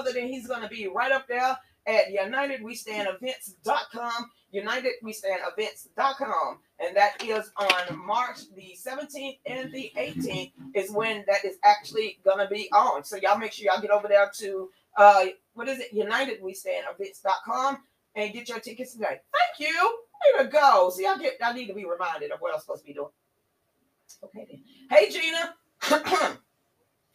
other than he's going to be right up there at UnitedWeStandEvents.com, UnitedWeStandEvents.com. And that is on March the 17th and the 18th is when that is actually going to be on. So y'all make sure y'all get over there to, uh, what is it, UnitedWeStandEvents.com and get your tickets today. Thank you. Way to go. See, I get I need to be reminded of what I'm supposed to be doing. Okay then. Hey Gina.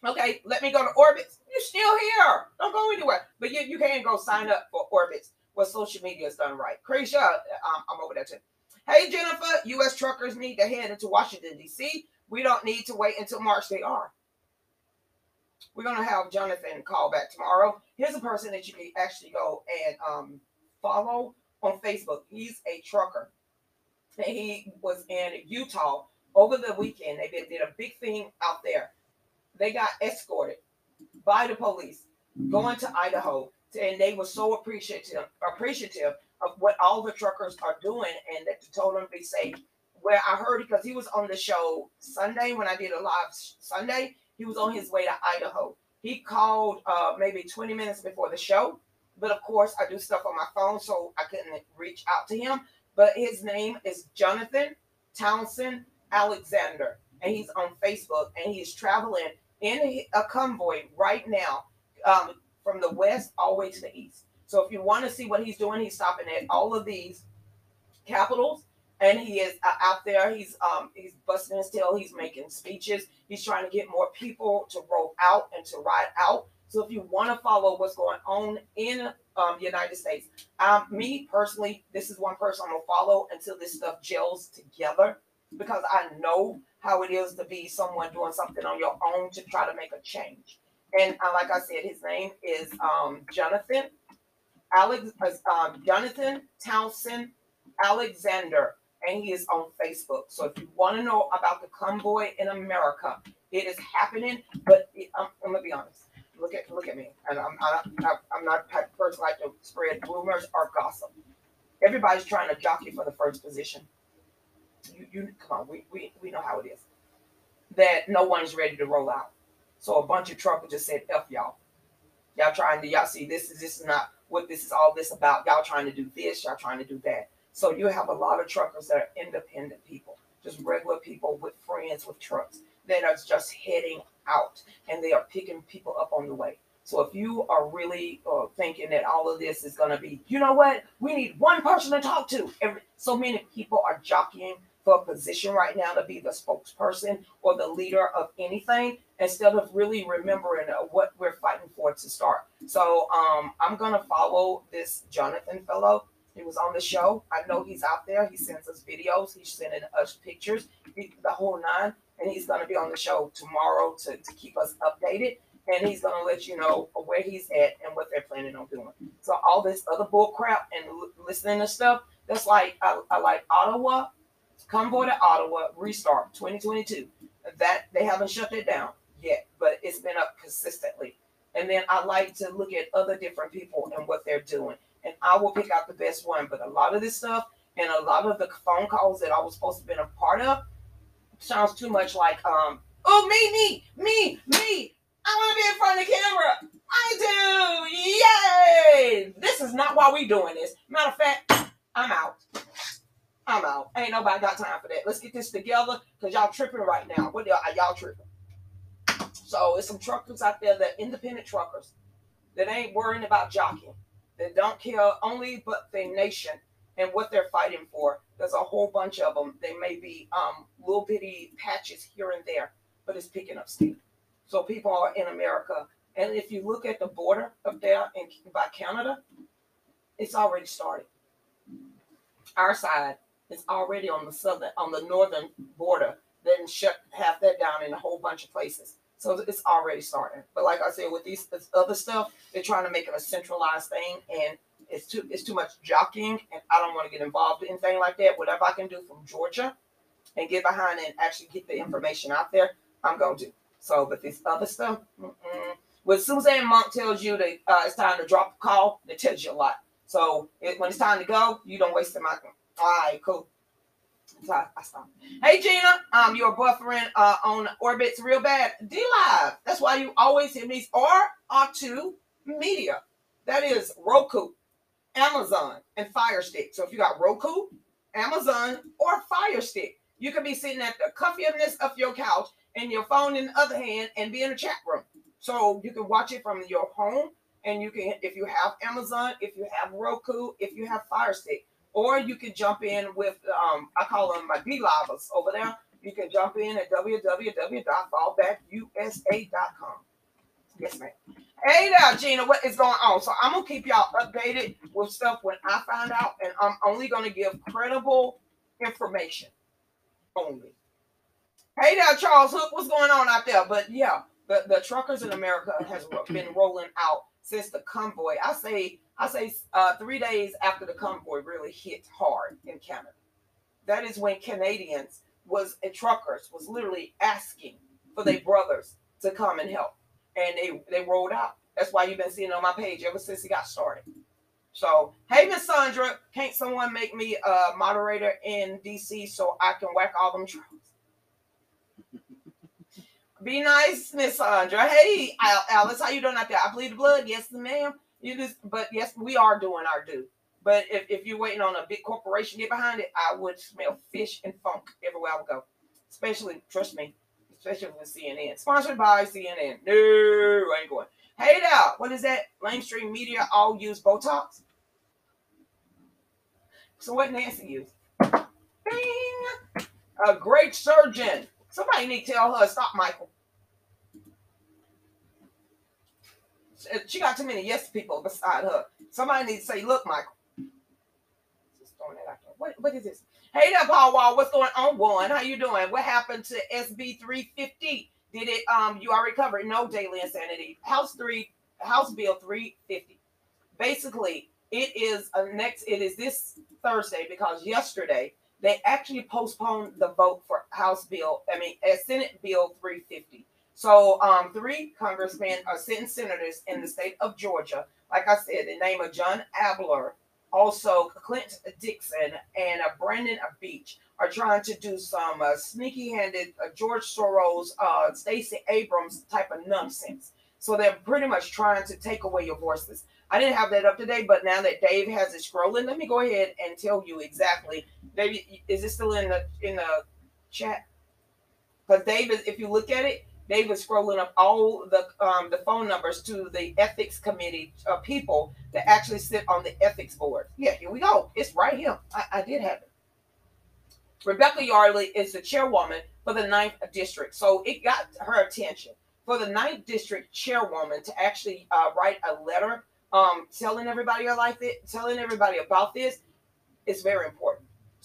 okay, let me go to Orbitz. You're still here. Don't go anywhere. But you, you can go sign up for Orbitz. What social media is done right. Crazy. Um, I'm over there too. Hey Jennifer, U.S. truckers need to head into Washington D.C. We don't need to wait until March. They are. We're gonna have Jonathan call back tomorrow. Here's a person that you can actually go and um, follow on Facebook. He's a trucker. And he was in Utah over the weekend. They did a big thing out there. They got escorted by the police going to Idaho. And they were so appreciative, appreciative of what all the truckers are doing and that told them to be safe. Where I heard because he was on the show Sunday when I did a live Sunday, he was on his way to Idaho. He called uh, maybe 20 minutes before the show but of course, I do stuff on my phone, so I couldn't reach out to him. But his name is Jonathan Townsend Alexander, and he's on Facebook, and he's traveling in a convoy right now um, from the west all the way to the east. So if you want to see what he's doing, he's stopping at all of these capitals, and he is uh, out there. He's um, he's busting his tail. He's making speeches. He's trying to get more people to roll out and to ride out so if you want to follow what's going on in um, the United States, um, me personally, this is one person I'm gonna follow until this stuff gels together because I know how it is to be someone doing something on your own to try to make a change. And uh, like I said, his name is um, Jonathan Alex um, Jonathan Townsend Alexander, and he is on Facebook. So if you want to know about the convoy in America, it is happening. But it, um, I'm gonna be honest look at look at me, and I'm I'm, I'm not the person like to spread rumors or gossip. Everybody's trying to jockey for the first position. You you come on, we we, we know how it is. That no one's ready to roll out. So a bunch of truckers just said, "F y'all." Y'all trying to y'all see this is this is not what this is all this about. Y'all trying to do this, y'all trying to do that. So you have a lot of truckers that are independent people, just regular people with friends with trucks that are just heading out and they are picking people up on the way. So if you are really uh, thinking that all of this is going to be, you know what, we need one person to talk to. Every, so many people are jockeying for a position right now to be the spokesperson or the leader of anything instead of really remembering what we're fighting for to start. So um, I'm going to follow this Jonathan fellow. He was on the show. I know he's out there. He sends us videos. He's sending us pictures, the whole nine and he's going to be on the show tomorrow to, to keep us updated. And he's going to let you know where he's at and what they're planning on doing. So all this other bull crap and listening to stuff, that's like I, I like Ottawa, convoy to Ottawa, restart 2022. That they haven't shut it down yet, but it's been up consistently. And then I like to look at other different people and what they're doing. And I will pick out the best one. But a lot of this stuff and a lot of the phone calls that I was supposed to be a part of, sounds too much like um oh me me me me I want to be in front of the camera. I do. Yay! This is not why we're doing this. Matter of fact, I'm out. I'm out. Ain't nobody got time for that. Let's get this together because y'all tripping right now. What are y'all tripping? So it's some truckers out there that independent truckers that ain't worrying about jockeying. That don't care only but their nation and what they're fighting for. There's a whole bunch of them. They may be um, little bitty patches here and there, but it's picking up steam. So people are in America, and if you look at the border up there in by Canada, it's already started. Our side is already on the southern, on the northern border. Then shut half that down in a whole bunch of places. So it's already starting. But like I said, with these other stuff, they're trying to make it a centralized thing, and it's too it's too much jockeying, and I don't want to get involved in anything like that. Whatever I can do from Georgia and get behind and actually get the information out there, I'm going to. do. So, but this other stuff, mm-mm. when Suzanne Monk tells you that uh, it's time to drop a call, it tells you a lot. So it, when it's time to go, you don't waste the time. All right, cool. So I, I stop. Hey Gina, um, you're buffering uh, on orbits real bad. D Live. That's why you always hit these or R2 Media. That is Roku, Amazon, and Fire Stick. So if you got Roku, Amazon, or Fire Stick, you can be sitting at the comfiest of your couch and your phone in the other hand and be in a chat room. So you can watch it from your home, and you can, if you have Amazon, if you have Roku, if you have Fire Stick, or you can jump in with, um, I call them my D lovers over there. You can jump in at www.fallbackusa.com. Yes, ma'am. Hey there, Gina, what is going on? So I'm gonna keep y'all updated with stuff when I find out, and I'm only gonna give credible information only. Hey there, Charles Hook, what's going on out there? But yeah, the, the truckers in America has been rolling out since the convoy. I say I say uh, three days after the convoy really hit hard in Canada. That is when Canadians was and truckers was literally asking for their brothers to come and help and they they rolled out. That's why you've been seeing on my page ever since it got started. So, hey, Miss Sandra, can't someone make me a moderator in DC so I can whack all them trolls? Be nice, Miss Sandra. Hey, Alice, how you doing out there? I bleed the blood. Yes, ma'am. You just, but yes, we are doing our due. But if, if you're waiting on a big corporation to get behind it, I would smell fish and funk everywhere I would go. Especially, trust me, especially with CNN. Sponsored by CNN. No, I ain't going. Hey there, what is that? Mainstream media all use Botox. So what Nancy used? Bing! A great surgeon. Somebody need to tell her stop, Michael. She got too many yes people beside her. Somebody needs to say, look, Michael. Just throwing that out there. What, what is this? Hey there, Paul Wall. What's going on, one? How you doing? What happened to SB 350? Did it um you already covered? No daily insanity. House three, House Bill 350. Basically, it is a next, it is this Thursday because yesterday they actually postponed the vote for House Bill, I mean uh, Senate Bill 350. So um three congressmen are sitting senators in the state of Georgia, like I said, the name of John Albers, also Clint Dixon and uh, Brandon Beach are trying to do some uh, sneaky-handed uh, George Soros, uh, Stacey Abrams type of nonsense. So they're pretty much trying to take away your voices. I didn't have that up today, but now that Dave has it scrolling, let me go ahead and tell you exactly. Dave, is it still in the in the chat? Because Dave if you look at it, they were scrolling up all the um, the phone numbers to the ethics committee of people that actually sit on the ethics board. Yeah, here we go. It's right here. I, I did have it. Rebecca Yardley is the chairwoman for the ninth district, so it got her attention for the ninth district chairwoman to actually uh, write a letter um, telling everybody like it, telling everybody about this is very important.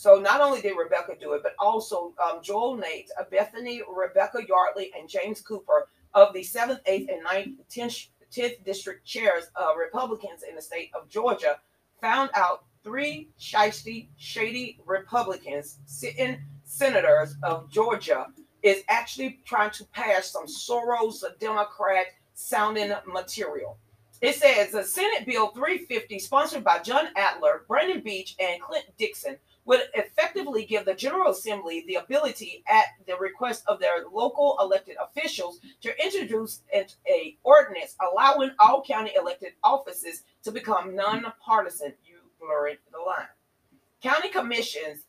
So not only did Rebecca do it, but also um, Joel Nate, uh, Bethany, Rebecca Yardley, and James Cooper of the 7th, 8th, and 9th, 10th, 10th district chairs, of Republicans in the state of Georgia, found out three shisty, shady Republicans, sitting senators of Georgia, is actually trying to pass some Soros Democrat sounding material. It says the Senate Bill 350, sponsored by John Albers, Brandon Beach, and Clint Dixon, would effectively give the General Assembly the ability, at the request of their local elected officials, to introduce a ordinance allowing all county elected offices to become nonpartisan. You blurred the line. County commissions,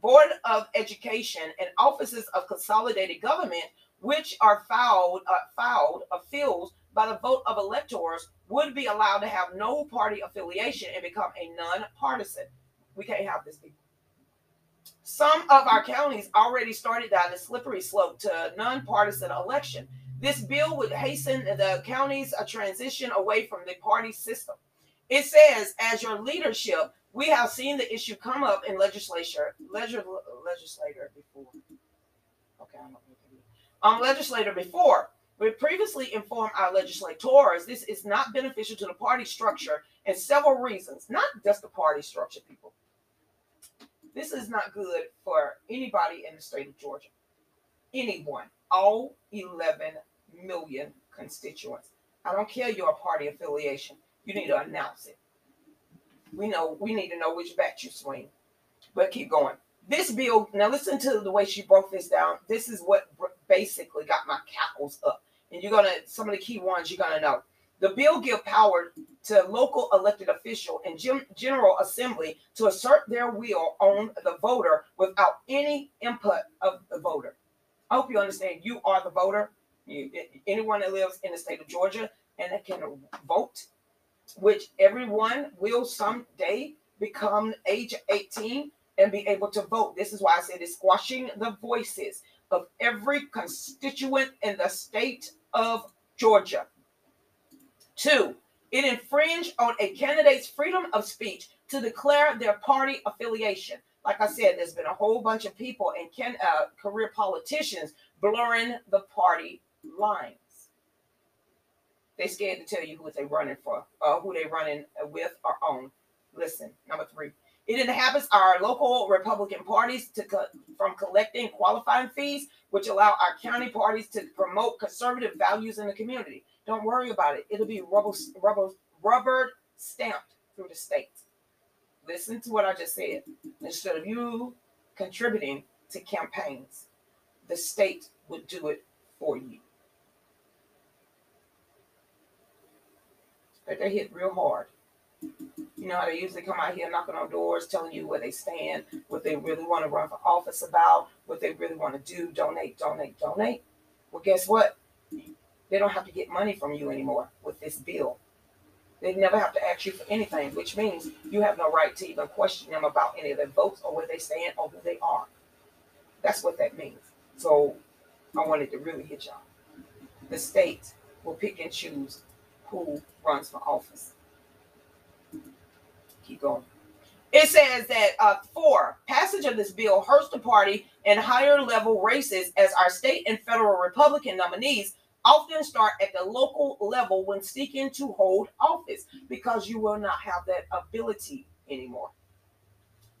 Board of Education, and offices of consolidated government, which are filed, uh, filed, filled by the vote of electors, would be allowed to have no party affiliation and become a non-partisan. We can't have this, people. Some of our counties already started down the slippery slope to nonpartisan election. This bill would hasten the county's transition away from the party system. It says, as your leadership, we have seen the issue come up in legislature, legislator, before. Okay, I'm um, legislator before. We previously informed our legislators this is not beneficial to the party structure and several reasons, not just the party structure, people. This is not good for anybody in the state of Georgia. Anyone, all 11 million constituents. I don't care your party affiliation. You need to announce it. We know we need to know which bat you swing. But keep going. This bill, now listen to the way she broke this down. This is what basically got my cackles up. And you're gonna some of the key ones you're gonna know. The bill gives power to local elected official and general assembly to assert their will on the voter without any input of the voter. I hope you understand. You are the voter. You, anyone that lives in the state of Georgia and that can vote, which everyone will someday become age 18 and be able to vote. This is why I said it's squashing the voices of every constituent in the state of Georgia. Two, it infringed on a candidate's freedom of speech to declare their party affiliation. Like I said, there's been a whole bunch of people and can, uh, career politicians blurring the party lines. They scared to tell you who they're running for, uh, who they're running with or on. Listen, number three, it inhabits our local Republican parties to co- from collecting qualifying fees, which allow our county parties to promote conservative values in the community. Don't worry about it. It'll be rubber, rubber, rubber stamped through the state. Listen to what I just said. Instead of you contributing to campaigns, the state would do it for you. But they hit real hard. You know how they usually come out here knocking on doors, telling you where they stand, what they really want to run for office about, what they really want to do, donate, donate, donate. Well, guess what? They don't have to get money from you anymore with this bill. They never have to ask you for anything, which means you have no right to even question them about any of their votes or where they stand or who they are. That's what that means. So I wanted to really hit y'all. The state will pick and choose who runs for office. Keep going. It says that uh, four, passage of this bill hurts the party and higher level races as our state and federal Republican nominees often start at the local level when seeking to hold office because you will not have that ability anymore.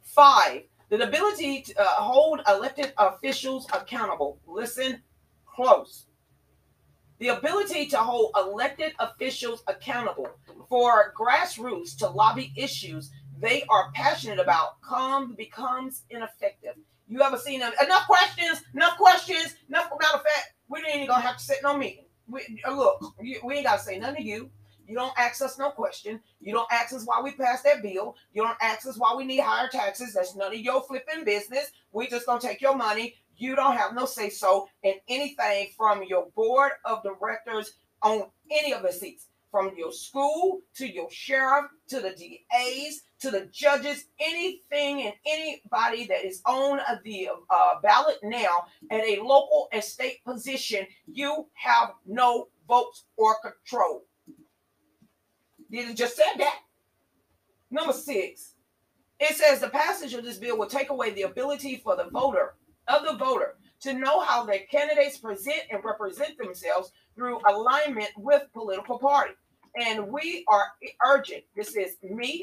Five, the ability to uh, hold elected officials accountable. Listen close. The ability to hold elected officials accountable for grassroots to lobby issues they are passionate about come becomes ineffective. You ever seen them? Enough questions, enough questions, enough. Matter of fact, we ain't gonna have to sit no meeting. We, uh, look, we ain't gotta say nothing to you. You don't ask us no question. You don't ask us why we passed that bill. You don't ask us why we need higher taxes. That's none of your flipping business. We just gonna take your money. You don't have no say so in anything from your board of directors on any of the seats, from your school to your sheriff to the DAs to the judges, anything and anybody that is on the uh, ballot now at a local and state position, you have no votes or control. Did it just said that. Number six, it says the passage of this bill will take away the ability for the voter of the voter to know how their candidates present and represent themselves through alignment with political party. And we are urgent. This is me,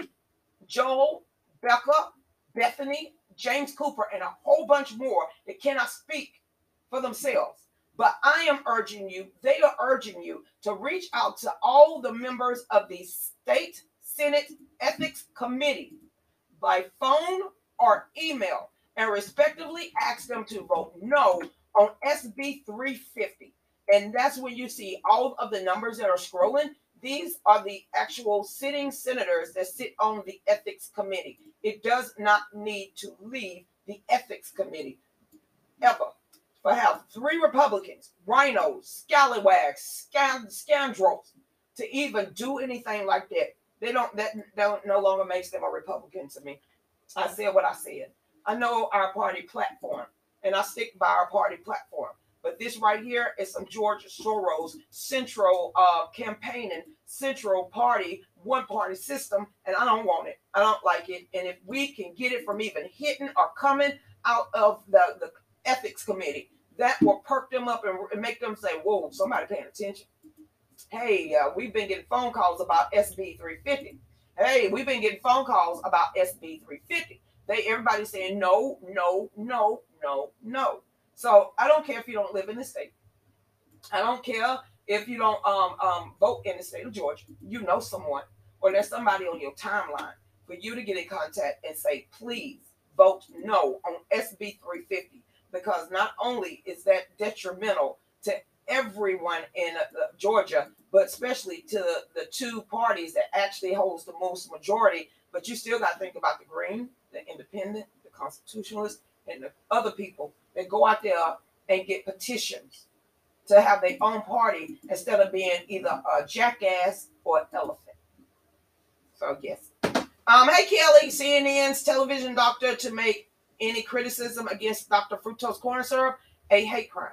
Joel, Becca, Bethany, James Cooper, and a whole bunch more that cannot speak for themselves. But I am urging you, they are urging you to reach out to all the members of the State Senate Ethics Committee by phone or email and respectively ask them to vote no on SB 350. And that's when you see all of the numbers that are scrolling. These are the actual sitting senators that sit on the ethics committee. It does not need to leave the ethics committee ever. For have three Republicans, rhinos, scallywags, scoundrels, to even do anything like that. They don't. That don't no longer makes them a Republican to me. I said what I said. I know our party platform, and I stick by our party platform. But this right here is some George Soros central uh, campaigning, central party, one party system, and I don't want it. I don't like it. And if we can get it from even hitting or coming out of the, the ethics committee, that will perk them up and make them say, whoa, somebody paying attention. Hey, uh, we've been getting phone calls about SB 350. Hey, we've been getting phone calls about SB 350. They everybody's saying no, no, no, no, no. So I don't care if you don't live in the state. I don't care if you don't um, um, vote in the state of Georgia. You know someone, or there's somebody on your timeline for you to get in contact and say, please vote no on SB 350 because not only is that detrimental to everyone in uh, Georgia, but especially to the, the two parties that actually holds the most majority. But you still got to think about the Green, the Independent, the Constitutionalists, and the other people that go out there and get petitions to have their own party instead of being either a jackass or an elephant. So yes. Um, hey Kelly, CNN's television doctor to make any criticism against Dr. Fructose corn syrup a hate crime.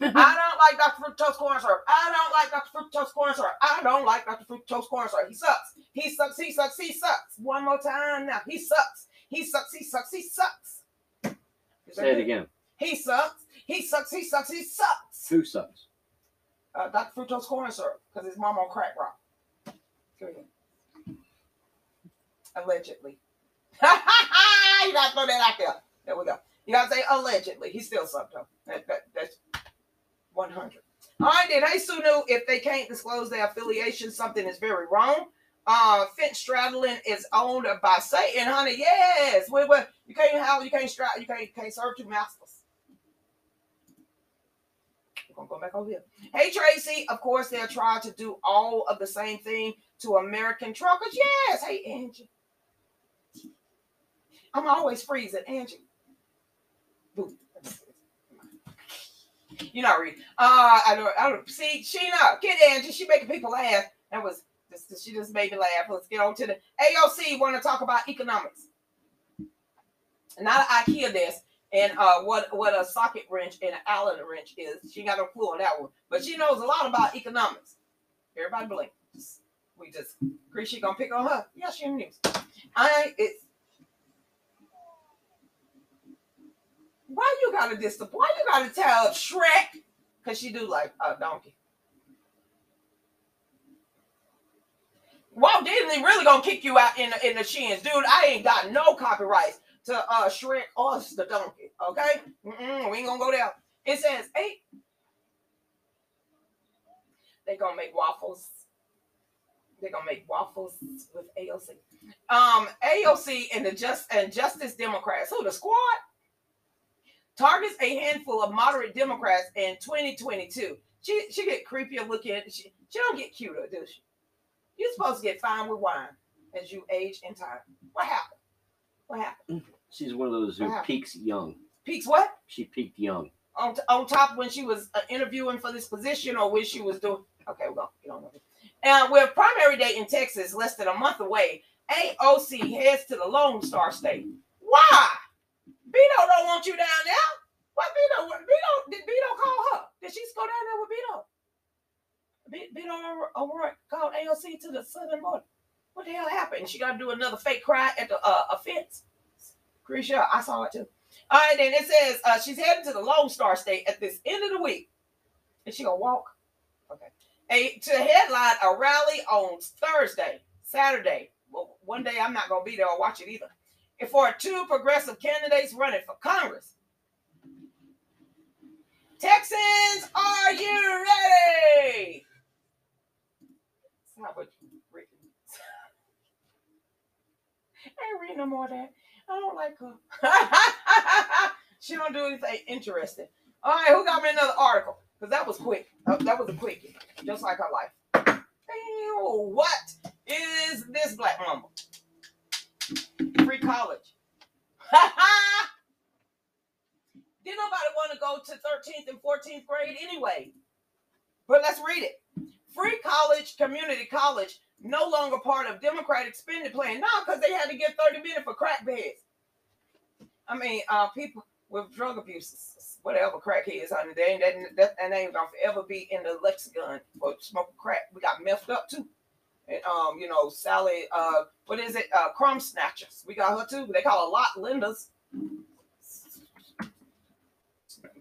I don't like Dr. Fructose corn syrup. I don't like Dr. Fructose corn syrup. I don't like Dr. Fructose corn syrup. He sucks. He sucks. He sucks. He sucks. One more time now. He sucks. He sucks. He sucks. He sucks. Say it again. He sucks. He sucks. He sucks. He sucks. Who sucks? Uh, Dr. Fructose corn syrup because his mom on crack rock. Go ahead. Allegedly. you gotta throw that out there. There we go. You gotta say allegedly. He still sucked though. That, that, that's 100. All right, then. Hey, Sunu, if they can't disclose their affiliation, something is very wrong. Uh, Finch Straddling is owned by Satan, honey. Yes. We, we, you can't have, you can't straddle, you can't, can't serve two masters. We're gonna go back over here. Hey, Tracy. Of course, they're trying to do all of the same thing to American truckers. Yes. Hey, Angie. I'm always freezing, Angie. Boo. You're not reading. Uh, I don't. I don't see. Sheena, get Angie. She making people laugh. That was. This, she just made me laugh. Let's get on to the AOC. Want to talk about economics? Not an IKEA desk and uh, what what a socket wrench and an Allen wrench is. She got no clue on that one, but she knows a lot about economics. Everybody blink. Just, we just. Chris, she gonna pick on her? Yeah, she news. I it's why you gotta dis why you gotta tell Shrek? Cause she do like a donkey. Walt Disney really gonna kick you out in the in the shins, dude. I ain't got no copyrights to uh Shrek or the donkey. Okay, Mm-mm, we ain't gonna go there. It says hey, they gonna make waffles. They're gonna make waffles with AOC. Um, AOC and the Just and Justice Democrats. Who the squad? Targets a handful of moderate Democrats in 2022. She she get creepier looking. She, she don't get cuter, does she? You're supposed to get fine with wine as you age in time. What happened? What happened? She's one of those who peaks young. Peaks what? She peaked young. On, t- on top when she was uh, interviewing for this position or when she was doing. Okay, we're going to get on with it. And with primary day in Texas less than a month away, AOC heads to the Lone Star State. Why? Beto don't want you down there. What Beto? Beto did Beto call her? Did she go down there with Beto? Be- Beto O'Rourke called AOC to the southern border. What the hell happened? She got to do another fake cry at the uh, offense. Krisha, I saw it too. All right, then it says uh, she's heading to the Lone Star State at this end of the week. Is she gonna walk? Okay. A to headline a rally on Thursday, Saturday. Well, one day I'm not gonna be there or watch it either. For two progressive candidates running for Congress. Texans, are you ready? That's not what you written. I ain't reading no more of that. I don't like her. she don't do anything interesting. All right, who got me another article? Because that was quick. That, that was a quickie, just like her life. Ew, what is this black mama? Free college. Did nobody want to go to 13th and 14th grade anyway? But let's read it. Free college, community college, no longer part of Democratic spending plan. No, because they had to get 30 million for crack beds. I mean, uh, people with drug abuse, whatever crackheads, honey, they ain't that, that, that ain't gonna forever be in the lexicon for smoking crack. We got messed up too. And um, you know, Sally, uh, what is it? Uh, crumb snatchers. We got her too. They call her lot lenders.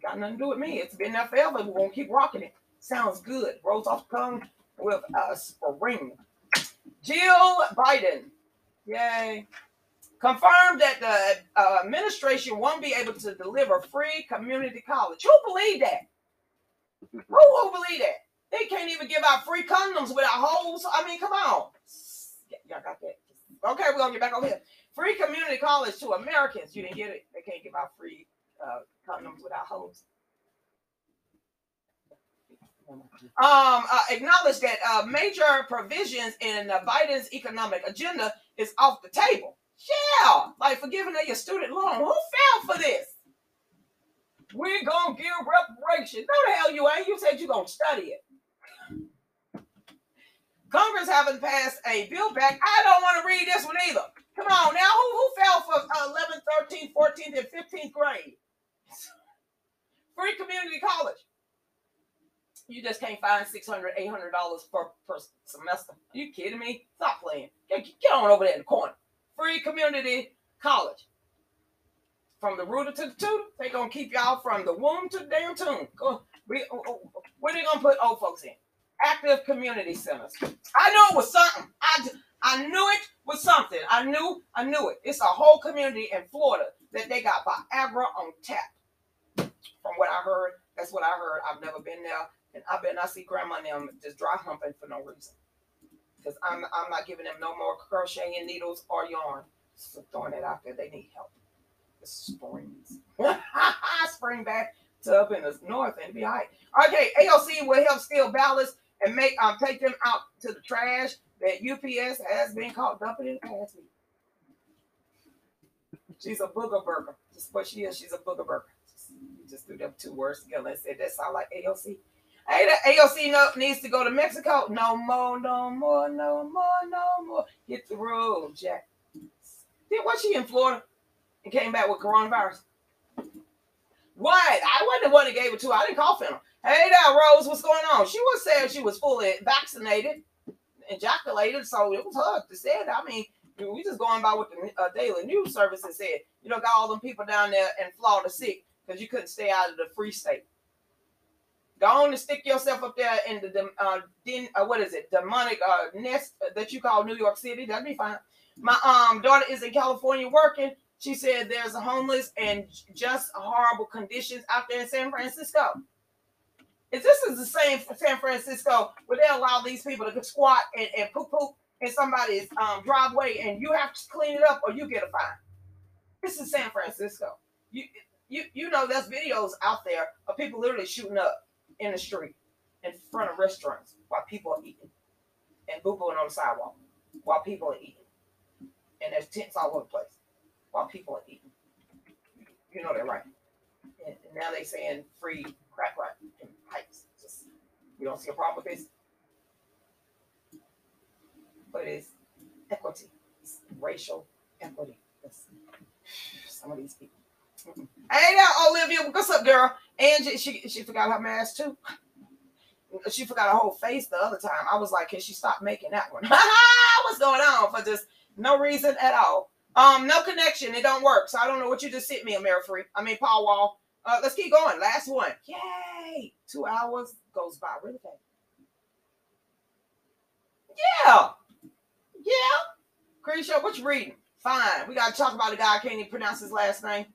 Got nothing to do with me. It's been there forever. We're gonna keep rocking it. Sounds good. Rolls off tongue with a spring. Jill Biden. Yay. Confirmed that the uh, administration won't be able to deliver free community college. Who believe that? Who, who believe that? They can't even give out free condoms without holes. I mean, come on. Y'all got that? Okay, we're gonna get back over here. Free community college to Americans. You didn't get it. They can't give out free uh, condoms without holes. um, uh, acknowledged that uh, major provisions in uh, Biden's economic agenda is off the table. Yeah, like forgiving of your student loan. Who fell for this? We're gonna give reparations. No, the hell you ain't. You said you're gonna study it. Congress haven't passed a bill back. I don't want to read this one either. Come on now, who, who fell for uh, 11th, 13th, 14th, and 15th grade? Free community college. You just can't find $600, $800 per, per semester. Are you kidding me? Stop playing. Get, get on over there in the corner. Free community college. From the rooter to the tutor, they gonna keep y'all from the womb to the damn tomb. Go, we, oh, oh, where they gonna put old folks in? Active community centers. I knew it was something. I, I knew it was something. I knew, I knew it. It's a whole community in Florida that they got Viagra on tap. From what I heard, that's what I heard. I've never been there, and I bet I see grandma and them just dry humping for no reason. Because I'm, I'm not giving them no more crocheting needles or yarn. So throwing it out there, they need help. The springs. Spring back to up in the north and be all right. Okay, AOC will help steal ballots and make um take them out to the trash that UPS has been caught dumping in the past week. She's a booger burger. Just what she is, she's a booger burger. Just, threw them two words together and said that sound like AOC. Hey, the AOC no, needs to go to Mexico. No more, no more, no more, no more. Hit the road, Jack. Did was she in Florida and came back with coronavirus? What? I wasn't the one that gave it to her. I didn't call her. Hey there, Rose, what's going on? She was saying she was fully vaccinated, ejaculated, so it was her to say it. I mean, we just going by what the uh, Daily News Service has said. You know, got all them people down there in Florida sick because you couldn't stay out of the free state. Go on and stick yourself up there in the uh, den, uh, what is it, demonic uh, nest that you call New York City. That'd be fine. My um daughter is in California working. She said there's a homeless and just horrible conditions out there in San Francisco. If this is the same for San Francisco, where they allow these people to squat and, and poop poop in somebody's um, driveway and you have to clean it up or you get a fine. This is San Francisco. You you you know there's videos out there of people literally shooting up in the street in front of restaurants while people are eating and boo-booing on the sidewalk while people are eating. And there's tents all over the place while people are eating. You know they're right. And, and now they're saying free crack rock and pipes. Just we don't see a problem with this. But it's equity. It's racial equity. It's some of these people. Hey there, Olivia. What's up, girl? Angie, she she forgot her mask too. She forgot her whole face the other time. I was like, can she stop making that one? What's going on for just no reason at all? Um, no connection. It don't work. So I don't know what you just sent me, America Free. I mean, Paul Wall. Uh, let's keep going. Last one. Yay! Two hours goes by really fast. Yeah. Yeah. Creeshaw, what you reading? Fine. We got to talk about a guy. I can't even pronounce his last name.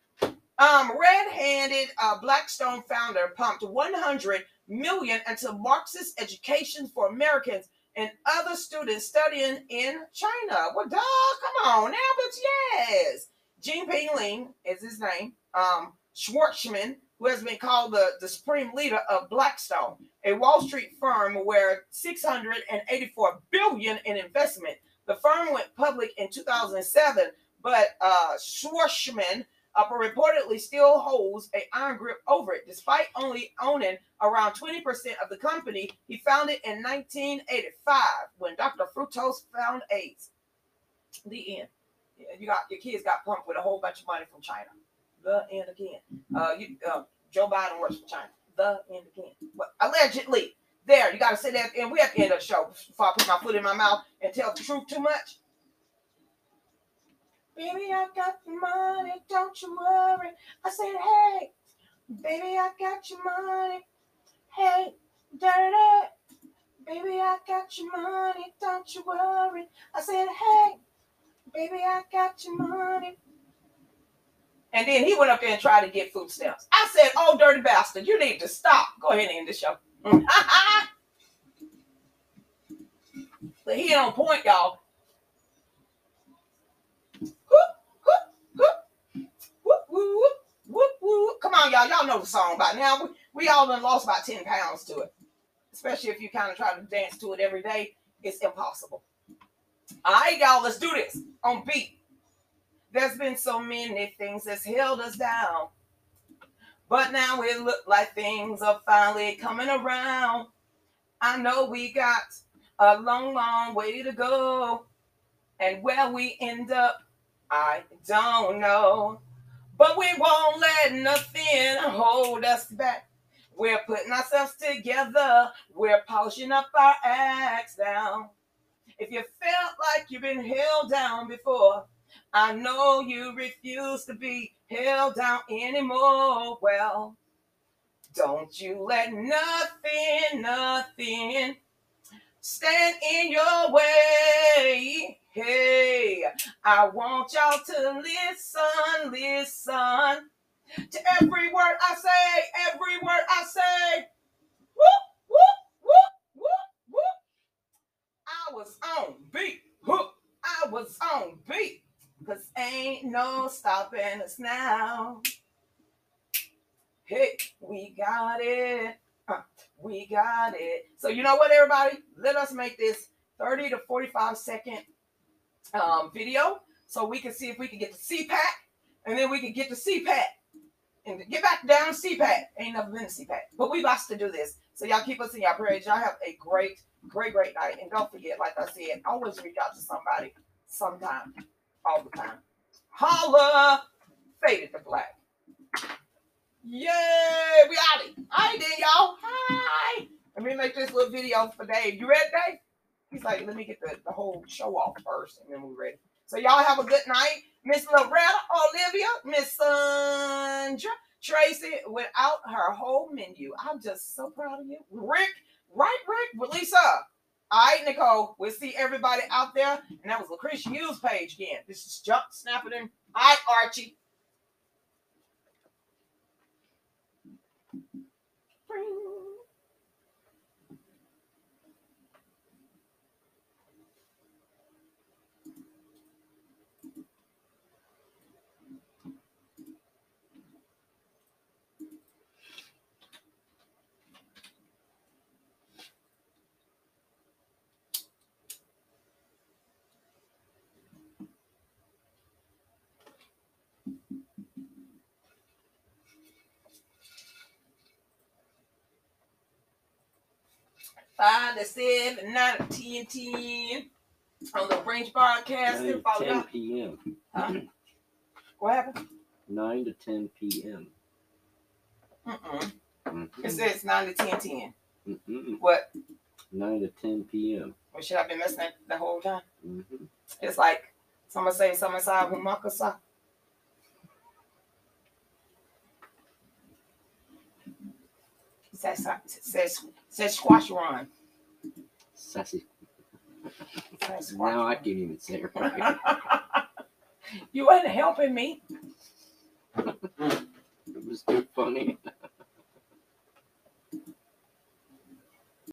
Um, red-handed uh, Blackstone founder pumped 100 million into Marxist education for Americans and other students studying in China. Well, duh, come on now, but yes. Jinping Ling is his name. Um, Schwarzman, who has been called the, the supreme leader of Blackstone, a Wall Street firm where 684 billion in investment. The firm went public in 2007, but uh, Schwarzman uh, reportedly still holds a iron grip over it, despite only owning around 20% of the company he founded in 1985 when Dr. Fructose found AIDS. The end. You got your kids got pumped with a whole bunch of money from China. The end again. Uh, you, uh, Joe Biden works for China. The end again. But allegedly, there you got to say that, and we have to end the show before I put my foot in my mouth and tell the truth too much. Baby, I got the money, don't you worry. I said, hey, baby, I got your money. Hey, dirty, baby, I got your money, don't you worry. I said, hey, baby, I got your money. And then he went up there and tried to get food stamps. I said, oh, dirty bastard, you need to stop. Go ahead and end the show. but he on point, y'all. Come on, y'all. Y'all know the song by now. We, we all done lost about 10 pounds to it. especially if you kind of try to dance to it every day, it's impossible. All right, y'all, let's do this on beat. There's been so many things that's held us down. But now it look like things are finally coming around. I know we got a long, long way to go. And where we end up, I don't know. But we won't let nothing hold us back. We're putting ourselves together. We're polishing up our acts now. If you felt like you've been held down before, I know you refuse to be held down anymore. Well, don't you let nothing, nothing stand in your way. Hey, I want y'all to listen, listen to every word I say, every word I say. I was on beat. Whoop. I was on beat. Cause ain't no stopping us now. Hey, we got it. Uh, we got it. So you know what, everybody? Let us make this 30 to 45 second um, video so we can see if we can get the CPAC and then we can get the CPAC and get back down to CPAC. Ain't never been to CPAC, but we about to do this. So y'all keep us in y'all prayers. Y'all have a great, great, great night. And don't forget, like I said, always reach out to somebody sometime, all the time. Holla! Faded to black. Yay! We out it. All right then, y'all. Hi. Let me make this little video for Dave. You ready, Dave? He's like, let me get the, the whole show off first, and then we're ready. So y'all have a good night. Miss Loretta, Olivia, Miss Sandra, Tracy, without her whole menu. I'm just so proud of you. Rick, right, Rick, Lisa. All right, Nicole. We'll see everybody out there. And that was Lucretia Hughes page again. This is Jump Snapping in. All right, Archie. Five to seven, nine to ten, ten. On the Range Broadcasting. 9 to Follow 10 up. p.m. Huh? What happened? 9 to 10 p.m. Mm-mm. It says nine to ten, ten. Mhm. What? 9 to 10 p.m. Or should I been missing it the whole time? Mhm. It's like someone say something inside Humakasa. Says says says squash run. Sassy. Says Now I can't even say it right. you ain't helping me. it was too funny.